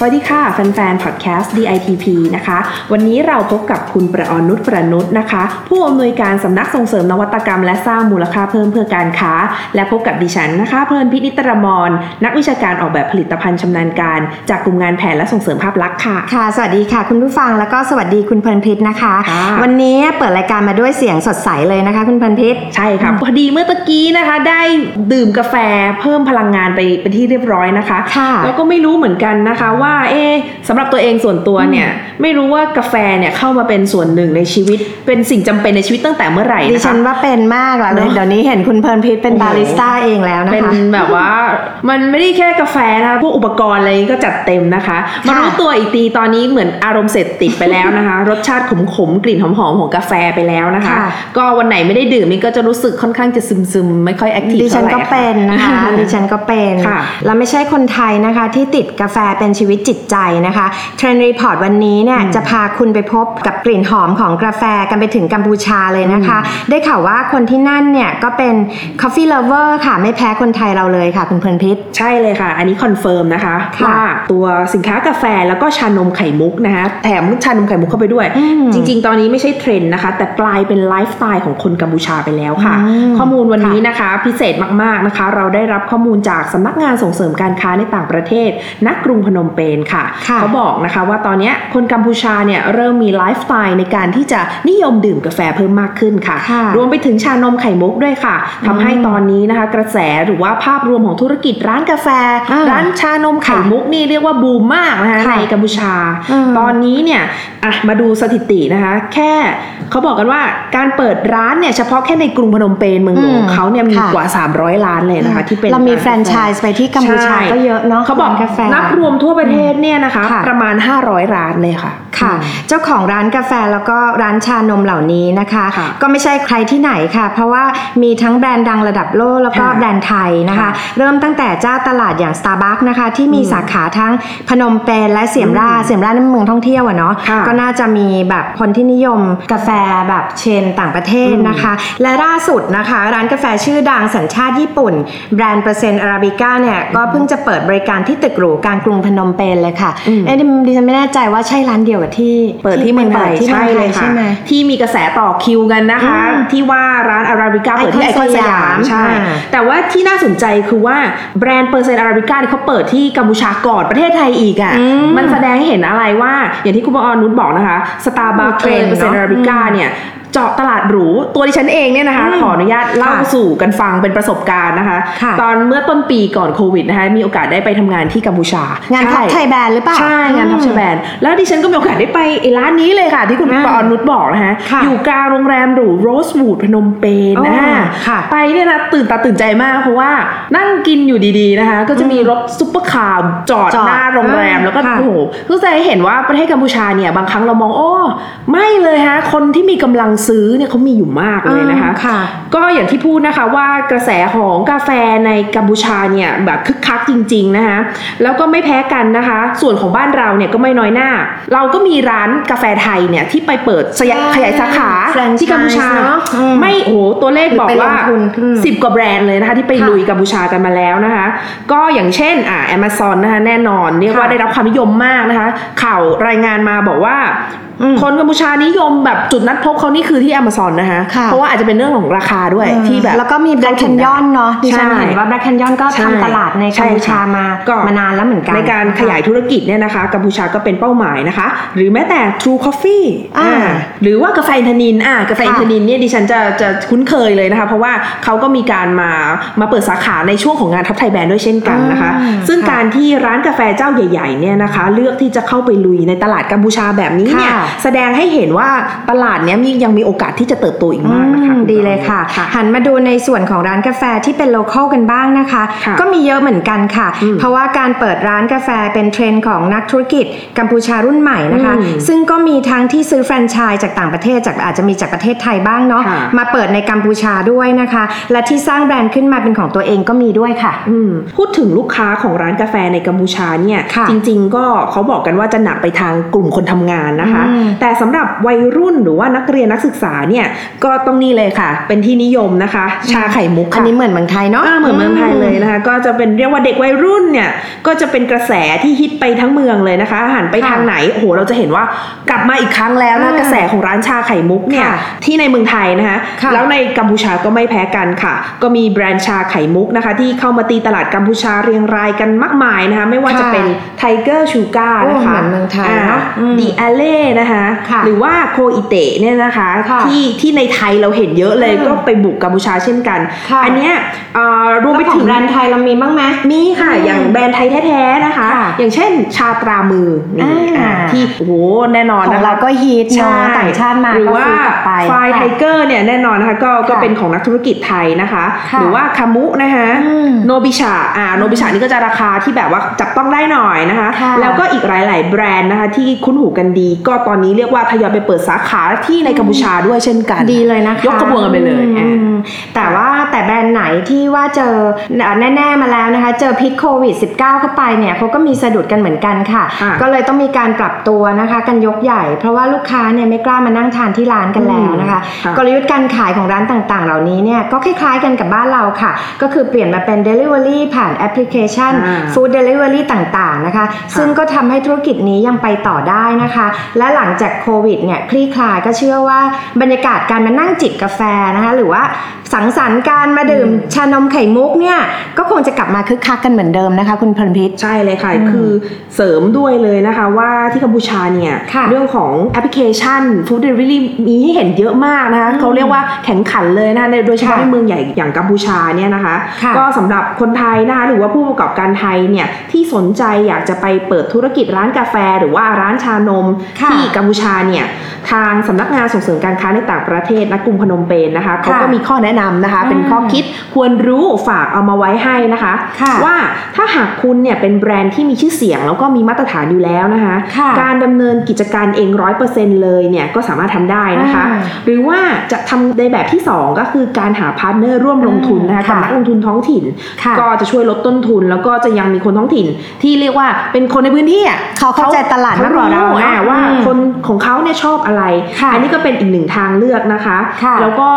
สวัสดีค่ะ แฟนๆ พอดแคสต์ DITP นะคะ วันนี้เราพบกับคุณประออนุชประนุชนะคะ ผู้อำนวยการสำนักส่งเสริมนวัตกรรม และสร้างมูลค่าเพิ่มเพื่อการค้า และพบกับดิฉันนะคะ เพลินพินิตรมรนักวิชาการออกแบบผลิตภัณฑ์ชำนาญการ จากกลุ่มงานแผนและส่งเสริมภาพลักษณ์ค่ะ ค่ะ สวัสดีค่ะ คุณผู้ฟังแล้วก็สวัสดีคุณเพลินพิษนะคะค่ะวันนี้เปิดรายการมาด้วยเสียงสดใสเลยนะคะ คุณเพลินพิษใช่ค่ะพอดีเมื่อตะกี้นะคะ ได้ดื่มกาแฟเพิ่มพลังงานไปเป็นที่เรียบร้อยนะคะค่ะแล้วก็ไม่รู้เหมือนกันนะคะว่าเอ๊ะสำหรับตัวเองส่วนตัวเนี่ย ไม่รู้ว่ากาแฟเนี่ยเข้ามาเป็นส่วนหนึ่งในชีวิต เป็นสิ่งจำเป็นในชีวิตตั้งแต่เมื่อไหร่ดินะฉัคะนว่าเป็นมากแล้วเนอะเดี๋ยวนี้เห็นคุณเพลินพิษเป็นโอ้โหบาริสต้าเองแล้วนะเป็นคะแบบว่ามันไม่ได้แค่กาแฟนะคะพวกอุปกรณ์อะไรก็จัดเต็มนะคะมารู้ตัวอีกทีตอนนี้เหมือนอารมณ์เสพติดไปแล้วนะคะ รสชาติขมๆกลิ่นหอมๆของกาแฟไปแล้วนะคะค่ะก็วันไหนไม่ได้ดื่มนี่ก็จะรู้สึกค่อนข้างจะซึมๆไม่ค่อยแอคทีฟดิฉันก็ท่าไหร่เป็นนะคะดิฉันก็เป็นค่ะแล้วไม่ใช่คนไทยนะคะ ที่ติดกาแฟเป็นชีวิตจิตใจนะคะ Trend Report วันนี้เนี่ยจะพาคุณไปพบกับกลิ่นหอมของกาแฟกันไปถึงกัมพูชาเลยนะคะ ได้ข่าวว่าคนที่นั่นเนี่ยก็เป็น coffee lover ค่ะไม่แพ้คนไทยเราเลยค่ะคุณเพลินพิษ ใช่เลยค่ะ อันนี้ confirm นะคะค่ะว่าตัวสินค้ากาแฟแล้วก็ชานมไข่มุกนะคะแถมชานมไข่มุกเข้าไปด้วยอืมจริง ๆ ตอนนี้ไม่ใช่เทรนด์นะคะ แต่กลายเป็นไลฟ์สไตล์ของคนกัมพูชาไปแล้วค่ะอืมข้อมูลวันนี้นะคะพิเศษมากๆนะคะ เราได้รับข้อมูลจากสำนักงานส่งเสริมการค้าในต่างประเทศณกรุงพนมเปญค่ะค่ะ เขาบอกนะคะว่าตอนเนี้ยคนกัมพูชาเนี่ยเริ่มมีไลฟ์สไตล์ในการที่จะนิยมดื่มกาแฟเพิ่มมากขึ้นค่ะค่ะรวมไปถึงชานมไข่มุกด้วยค่ะทำให้ตอนนี้นะคะ กระแสหรือว่าภาพรวมของธุรกิจร้านกาแฟอ่าร้านชานมไข่มุกนี่เรียกว่าบูมมากนะคะค่ะในกัมพูชาอืมตอนนี้เนี่ยอะมาดูสถิตินะคะ แค่เขาบอกกันว่าการเปิดร้านเนี่ยเฉพาะแค่ในกรุงพนมเปญเมืองหลวงอืมเขาเนี่ยมีค่ะกว่า 300 ล้านเลยนะคะ ที่เป็นเรามีนแฟรนไชส์ไปที่กัมพูชาใช่ก็เยอะเนาะเขาบอกร้นกาแฟนับรวมทั่วประเทศเนี่ยนะคะค่ะประมาณ 500 ร้านเลยค่ะ ค่ะ เจ้าของร้านกาแฟแล้วก็ร้านชานมเหล่านี้นะคะค่ะก็ไม่ใช่ใครที่ไหนค่ะ เพราะว่ามีทั้งแบรนด์ดังระดับโลกแล้วก็ค่ะแบรนด์ไทยนะคะค่ะเริ่มตั้งแต่เจ้าตลาดอย่าง Starbucks นะคะ ที่มีสาขาทั้งพนมเปญและเสียมราชเสียมราชนั่นเมืองท่องเที่ยวอะเนาะค่ะก็น่าจะมีแบบคนที่นิยมกาแฟแบบ chain ต่างประเทศนะคะ และล่าสุดนะคะ ร้านกาแฟชื่อดังสัญชาติญี่ปุ่น แบรนด์ Percent Arabica เนี่ยก็เพิ่งจะเปิดบริการที่ตึกหรูกลางกรุงพนมเปญเลยค่ะอืมเอ๊ะดิฉันไม่แน่ใจว่าใช่ร้านเดียวกับที่เปิดที่เมืองไทยปิดที่เมืใช่องไทเลยยค่ะใช่ไหมที่มีกระแสต่อคิวกันนะคะอืมที่ว่าร้าน Arabica เปิดที่ไอคอนสยามใช่อ่าแต่ว่าที่น่าสนใจคือว่าแบรนด์ Percent Arabica เนี่ยเขาเปิดที่กัมพูชาก่อนประเทศไทยอีกอะอืมมันแสดงให้เห็นอะไรว่าอย่างที่คุณปออนุชบอกนะคะ Starbucks Percent Arabica เนี่ย เจาะตลาดหรูตัวดิฉันเองเนี่ยนะคะอืมขออนุญาตเล่าค่ะสู่กันฟังเป็นประสบการณ์นะคะค่ะตอนเมื่อต้นปีก่อนโควิดนะคะมีโอกาสได้ไปทำงานที่กัมพูชา งาน Top Thai Brands หรือเปล่า ใช่ งาน Top Thai Brands แล้วดิฉันก็มีโอกาสได้ไปไอ้ร้านนี้เลยค่ะ ที่คุณอ่าปอนุชบอกนะคะค่ะอยู่กลางโรงแรมหรู Rosewood พนมเปญอ๋อนะค่ะไปเนี่ยนะตื่นตาตื่นใจมากเพราะว่านั่งกินอยู่ดีๆนะคะ ก็จะมีรถซุปเปอร์คาร์จอดจอดหน้าโรงแรมอ่าแล้วก็ค่ะโอ้โหก็จะให้เห็นว่าประเทศกัมพูชาเนี่ยบางครั้งเรามองโอ้ไม่เลยฮะคนที่มีกำลังซื้อเนี่ยเขามีอยู่มากเลยนะคะค่ะก็อย่างที่พูดนะคะว่ากระแสของกาแฟในกัมพูชาเนี่ยแบบคึกคักจริง ๆนะคะ แล้วก็ไม่แพ้กันนะคะ ส่วนของบ้านเราเนี่ยก็ไม่น้อยหน้า เราก็มีร้านกาแฟไทยเนี่ยที่ไปเปิดสยใช่ขยายสาขาแฟรนไชส์ที่กัมพูชาเนอะอืมไม่โอ้โหตัวเลขบอกว่าหรือไปลงทุนอืมสิบกว่าแบรนด์เลยนะคะที่ไปค่ะลุยกัมพูชากันมาแล้วนะคะ ก็อย่างเช่นอ่า Amazon นะคะแน่นอนเรียกว่าค่ะได้รับความนิยมมากนะคะ ข่าวรายงานมาบอกว่าอืม คนกัมพูชานิยมแบบจุดนัดพบเขานี่คือที่ Amazon นะคะค่ะเพราะว่าอาจจะเป็นเรื่องของราคาด้วยที่แบบ แล้วก็มีแบล็คแคนยอนเนาะดิฉันใช่เห็นว่าแบล็คแคนยอนก็ใช่ทำตลาดในกัมพูชามาก็มานานแล้วเหมือนกัน ในการขยายธุรกิจเนี่ยนะคะกัมพูชาก็เป็นเป้าหมายนะคะ หรือแม้แต่ True Coffee อ่าอ่าหรือว่ากาแฟอินทนินอ่ากาแฟค่ะอินทนินเนี่ยดิฉันจะจะคุ้นเคยเลยนะคะ เพราะว่าเขาก็มีการมามาเปิดสาขาในช่วงของงาน Top Thai Brands ด้วยเช่นกันนะคะอืมซึ่งค่ะการที่ร้านกาแฟเจ้าใหญ่ๆเนี่ยนะคะ เลือกที่จะเข้าไปลุยในตลาดกัมพูชาแบบนี้เนี่ยค่ะแสดงให้เห็นว่าตลาดเนี้ยมียังมีโอกาสที่จะเติบโตอีกมากนะคะอืมดีเลยค่ะค่ะ หันมาดูในส่วนของร้านกาแฟที่เป็น localอลกันบ้างนะคะค่ะก็มีเยอะเหมือนกันค่ะอืมเพราะว่าการเปิดร้านกาแฟเป็นเทรนด์ของนักธุรกิจกัมพูชารุ่นใหม่นะคะอืมซึ่งก็มีทั้งที่ซื้อแฟรนไชส์จากต่างประเทศจากอาจจะมีจากประเทศไทยบ้างเนาะค่ะมาเปิดในกัมพูชาด้วยนะคะ และที่สร้างแบรนด์ขึ้นมาเป็นของตัวเองก็มีด้วยค่ะอืมพูดถึงลูกค้าของร้านกาแฟในกัมพูชาเนี่ยค่ะจริง ๆ ก็เขาบอกกันว่าจะหนักไปทางกลุ่มคนทำงานนะคะอืมแต่สำหรับวัยรุ่นหรือว่านักเรียนนักศึกษาเนี่ยก็ต้องนี่เลยค่ะ เป็นที่นิยมนะคะ ชาไข่มุกอันค่ะนี้เหมือนเมืองไทยเนาะอ่าเหมือนเมืองไทยเลยนะคะ ก็จะเป็นเรียกว่าเด็กวัยรุ่นเนี่ยก็จะเป็นกระแสที่ฮิตไปทั้งเมืองเลยนะคะหันไปค่ะทางไหนโอ้โหเราจะเห็นว่ากลับมาอีกครั้งแล้วนะอ่ากระแสของร้านชาไข่มุกเนี่ยค่ะที่ในเมืองไทยนะคะค่ะแล้วในกัมพูชาก็ไม่แพ้กันค่ะ ก็มีแบรนด์ชาไข่มุกนะคะ ที่เข้ามาตีตลาดกัมพูชาเรียงรายกันมากมายนะคะ ไม่ว่าจะค่ะเป็น Tiger Sugar โอ้นะคะเหมือนเมืองไทยเนอะอืม The Alley นะคะค่ะหรือว่า KOI Thé เนี่ยนะคะค่ะที่ที่ในไทยเราเห็นเยอะเลยอืมก็ไปบุกกัมพูชาเช่นกันค่ะอันเนี้ยเอ่อรวมไปถึงแล้วของแบรนด์ไทยเรามีบ้างไหมมีค่ะอืมอย่างแบรนด์ไทยแท้ๆนะคะค่ะอย่างเช่นชาตรามือนี่อ่าอ่าที่โอ้โหแน่นอนของนะคะเราก็ฮิตใช่เนาะต่างชาติมาหรือก็ว่าซื้อกลับไปไฟไทเกอร์เนี่ยแน่นอนนะคะก็ก็ค่ะเป็นของนักธุรกิจไทยนะคะค่ะหรือว่าคามุนะคะอืมโนบิชาอ่าโนบิชานี่ก็จะราคาที่แบบว่าจับต้องได้หน่อยนะคะค่ะแล้วก็อีกหลาย ๆ แบรนด์นะคะที่คุ้นหูกันดีก็ตอนนี้เรียกว่าทยอยไปเปิดสาขาที่ในกัมพูชาด้วยเช่นกัน ดีเลยนะคะยกกระบวนกันไปเลยอือะมแต่ว่าแต่แบรนด์ไหนที่ว่าเจอแน่ๆมาแล้วนะคะ เจอพิษโควิด -19 เข้าไปเนี่ยเขาก็มีสะดุดกันเหมือนกันค่ะค่ะก็เลยต้องมีการปรับตัวนะคะกันยกใหญ่ เพราะว่าลูกค้าเนี่ยไม่กล้ามานั่งทานที่ร้านกันแล้วนะคะค่ะกลยุทธ์การขายของร้านต่างๆ เหล่านี้เนี่ยก็คล้ายๆกันกับบ้านเราค่ะ ก็คือเปลี่ยนมาเป็น Delivery ผ่านแอปพลิเคชันอ่า Food Delivery ต่างๆนะคะ ซึ่งก็ทำให้ธุรกิจนี้ยังไปต่อได้นะคะ และหลังงจากโควิดเนี่ยคลี่คลายก็เชื่อว่าบรรยากาศการมานั่งจิบกาแฟนะคะหรือว่าสังสรรค์การมาดื่มชานมไข่มุกเนี่ยก็คงจะกลับมาคึกคักกันเหมือนเดิมนะคะ คุณเพลินพิษ ใช่เลยค่ะอืมคือเสริมด้วยเลยนะคะว่าที่กัมพูชาเนี่ยค่ะเรื่องของแอปพลิเคชัน Food Delivery มีให้เห็นเยอะมากนะคะอืมเขาเรียกว่าแข่งขันเลยนะคะในโดยเฉพาะค่ะในเมืองใหญ่อย่างกัมพูชาเนี่ยนะคะค่ะก็สำหรับคนไทยนะคะหรือว่าผู้ประกอบการไทยเนี่ยที่สนใจอยากจะไปเปิดธุรกิจร้านกาแฟ หรือว่าร้านชานมค่ะที่กัมพูชาเนี่ยทางสำนักงานส่งเสริมการค้าในต่างประเทศนะกรุงพนมเปญนะคะเขาก็มีข้อแนะนำนะคะ เป็นข้อคิดควรรู้ฝากเอามาไว้ให้นะคะค่ะว่าถ้าหากคุณเนี่ยเป็นแบรนด์ที่มีชื่อเสียงแล้วก็มีมาตรฐานอยู่แล้วนะคะค่ะการดำเนินกิจการเองร้อยเปอร์เซ็นต์เลยเนี่ยก็สามารถทำได้นะคะอ่าหรือว่าจะทำในแบบที่ 2 ก็คือการหา partner ร่วมลงทุนนะคะค่ะกับนักลงทุนท้องถิ่นค่ะก็จะช่วยลดต้นทุน แล้วก็จะยังมีคนท้องถิ่น ที่เรียกว่าเป็นคนในพื้นที่อะเขาเข้าใจตลาดมากกว่าเราอ่เนอะว่าอืมคนของเขาเนี่ยชอบอะไรค่ะอันนี้ก็เป็นอีกหนึ่งทางเลือกนะคะค่ะแล้วก็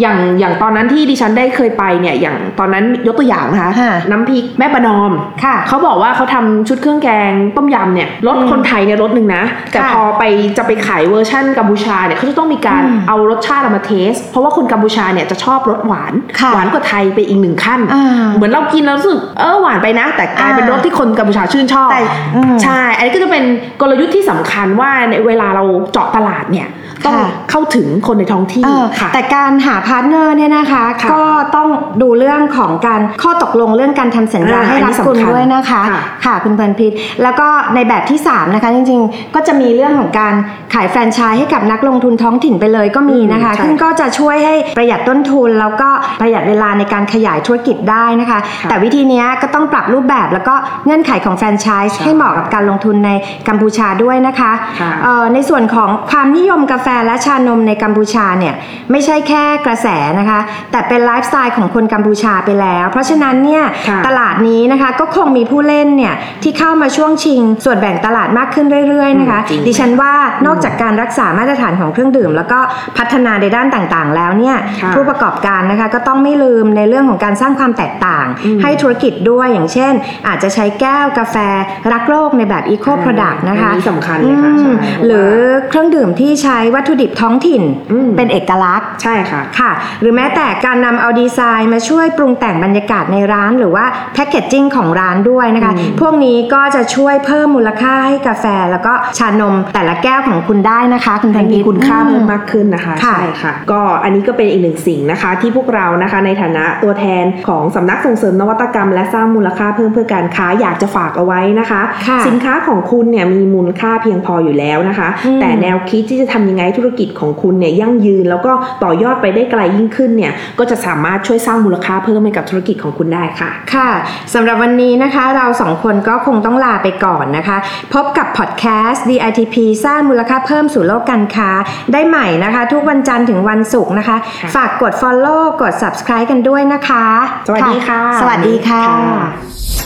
อย่างอย่างตอนนั้นที่ดิฉันได้เคยไปเนี่ยอย่างตอนนั้นยกตัวอย่างนะคะค่ะน้ำพริกแม่ประนอมค่ะเขาบอกว่าเขาทำชุดเครื่องแกงต้มยำเนี่ยลดอืมคนไทยเนี่ยลดหนึ่งนะ แต่ค่ะพอไปจะไปขายเวอร์ชั่นกัมพูชาเนี่ยเขาจะต้องมีการอืมเอารสชาติมาเทส เพราะว่าคนกัมพูชาเนี่ยจะชอบรสหวานค่ะหวานกว่าไทยไปอีกหนึ่งขั้นอ่าเหมือนเรากินแล้วรู้สึกเออหวานไปนะ แต่กลายเป็นอ่ารสที่คนกัมพูชาชื่นชอบแต่อืมใช่อันนี้ก็จะเป็นกลยุทธ์ที่สำคัญว่าในเวลาเราเจาะตลาดเนี่ยต้องค่ะเข้าถึงคนในท้องที่เออค่ะแต่การหา partner เนี่ยนะคะค่ะก็ต้องดูเรื่องของการข้อตกลงเรื่องการทำสัญญาอ่าให้รัดกอันนี้คุณสำคัญด้วยนะคะค่ะค่ะคุณเพลินพิษแล้วก็ในแบบที่ 3 นะคะ จริงๆ ก็จะมีเรื่องของการขายแฟรนไชส์ให้กับนักลงทุนท้องถิ่นไปเลยก็มีนะคะอืมใช่ซึ่งก็จะช่วยให้ประหยัดต้นทุน แล้วก็ประหยัดเวลาในการขยายธุรกิจได้นะคะค่ะแต่วิธีเนี้ยก็ต้องปรับรูปแบบแล้วก็เงื่อนไขของแฟรนไชส์ใช่ให้เหมาะกับการลงทุนในกัมพูชาด้วยนะคะค่ะเอ่อในส่วนของความนิยมกาแฟและชานมในกัมพูชาเนี่ยไม่ใช่แค่กระแสนะคะแต่เป็นไลฟ์สไตล์ของคนกัมพูชาไปแล้ว เพราะฉะนั้นเนี่ยค่ะตลาดนี้นะคะก็คงมีผู้เล่นเนี่ยที่เข้ามาช่วงชิง ส่วนแบ่งตลาดมากขึ้นเรื่อยๆนะคะอืมจริงดิฉันว่านอกจากการรักษามาตรฐานของเครื่องดื่ม แล้วก็พัฒนาในด้านต่างๆ แล้วเนี่ยค่ะผู้ประกอบการนะคะก็ต้องไม่ลืมในเรื่องของการสร้างความแตกต่างอืมให้ธุรกิจด้วยอย่างเช่น อาจจะใช้แก้วกาแฟรักโลกในแบบอีโค Product นะคะอันนี้สำคัญเลยค่ะอืมใช่หรือเครื่องดื่มที่ใช้วัตถุดิบท้องถิ่นอืมเป็นเอกลักษณ์ใช่ค่ะค่ะ หรือแม้แต่การนำเอาดีไซน์มาช่วยปรุงแต่งบรรยากาศในร้าน หรือว่าแพคเกจจิ้งของร้านด้วยนะคะอืมพวกนี้ก็จะช่วยเพิ่มมูลค่าให้กาแฟ แล้วก็ชานมแต่ละแก้วของคุณได้นะคะ คุณพัให้นมีพิษคุณค่าอืเพิ่มมากขึ้นนะคะค่ะใช่ค่ะ ก็อันนี้ก็เป็นอีกหนึ่งสิ่งนะคะ ที่พวกเรานะคะในฐานะตัวแทนของสำนักส่งเสริมนวัตกรรม และสร้างมูลค่าเพิ่มเพื่อการค้าอยากจะฝากเอาไว้นะคะค่ะสินค้าของคุณเนี่ยมีมูลค่าเพียงพออยู่แล้วนะคะนะคะอืมแต่แนวคิดที่จะทำยังไงให้ธุรกิจของคุณเนี่ยยั่งยืน แล้วก็ต่อยอดไปได้ไกลยิ่งขึ้นเนี่ยก็จะสามารถช่วยสร้างมูลค่าเพิ่มให้กับธุรกิจของคุณได้ค่ะ ค่ะสำหรับวันนี้นะคะเราสองคนก็คงต้องลาไปก่อนนะคะ พบกับพอดแคสต์ DITP สร้างมูลค่าเพิ่มสู่โลกการค้า ได้ใหม่นะคะ ทุกวันจันทร์ถึงวันศุกร์นะคะค่ะฝากกด Follow กด Subscribe กันด้วยนะคะ สวัสดีค่ะ สวัสดีค่ะ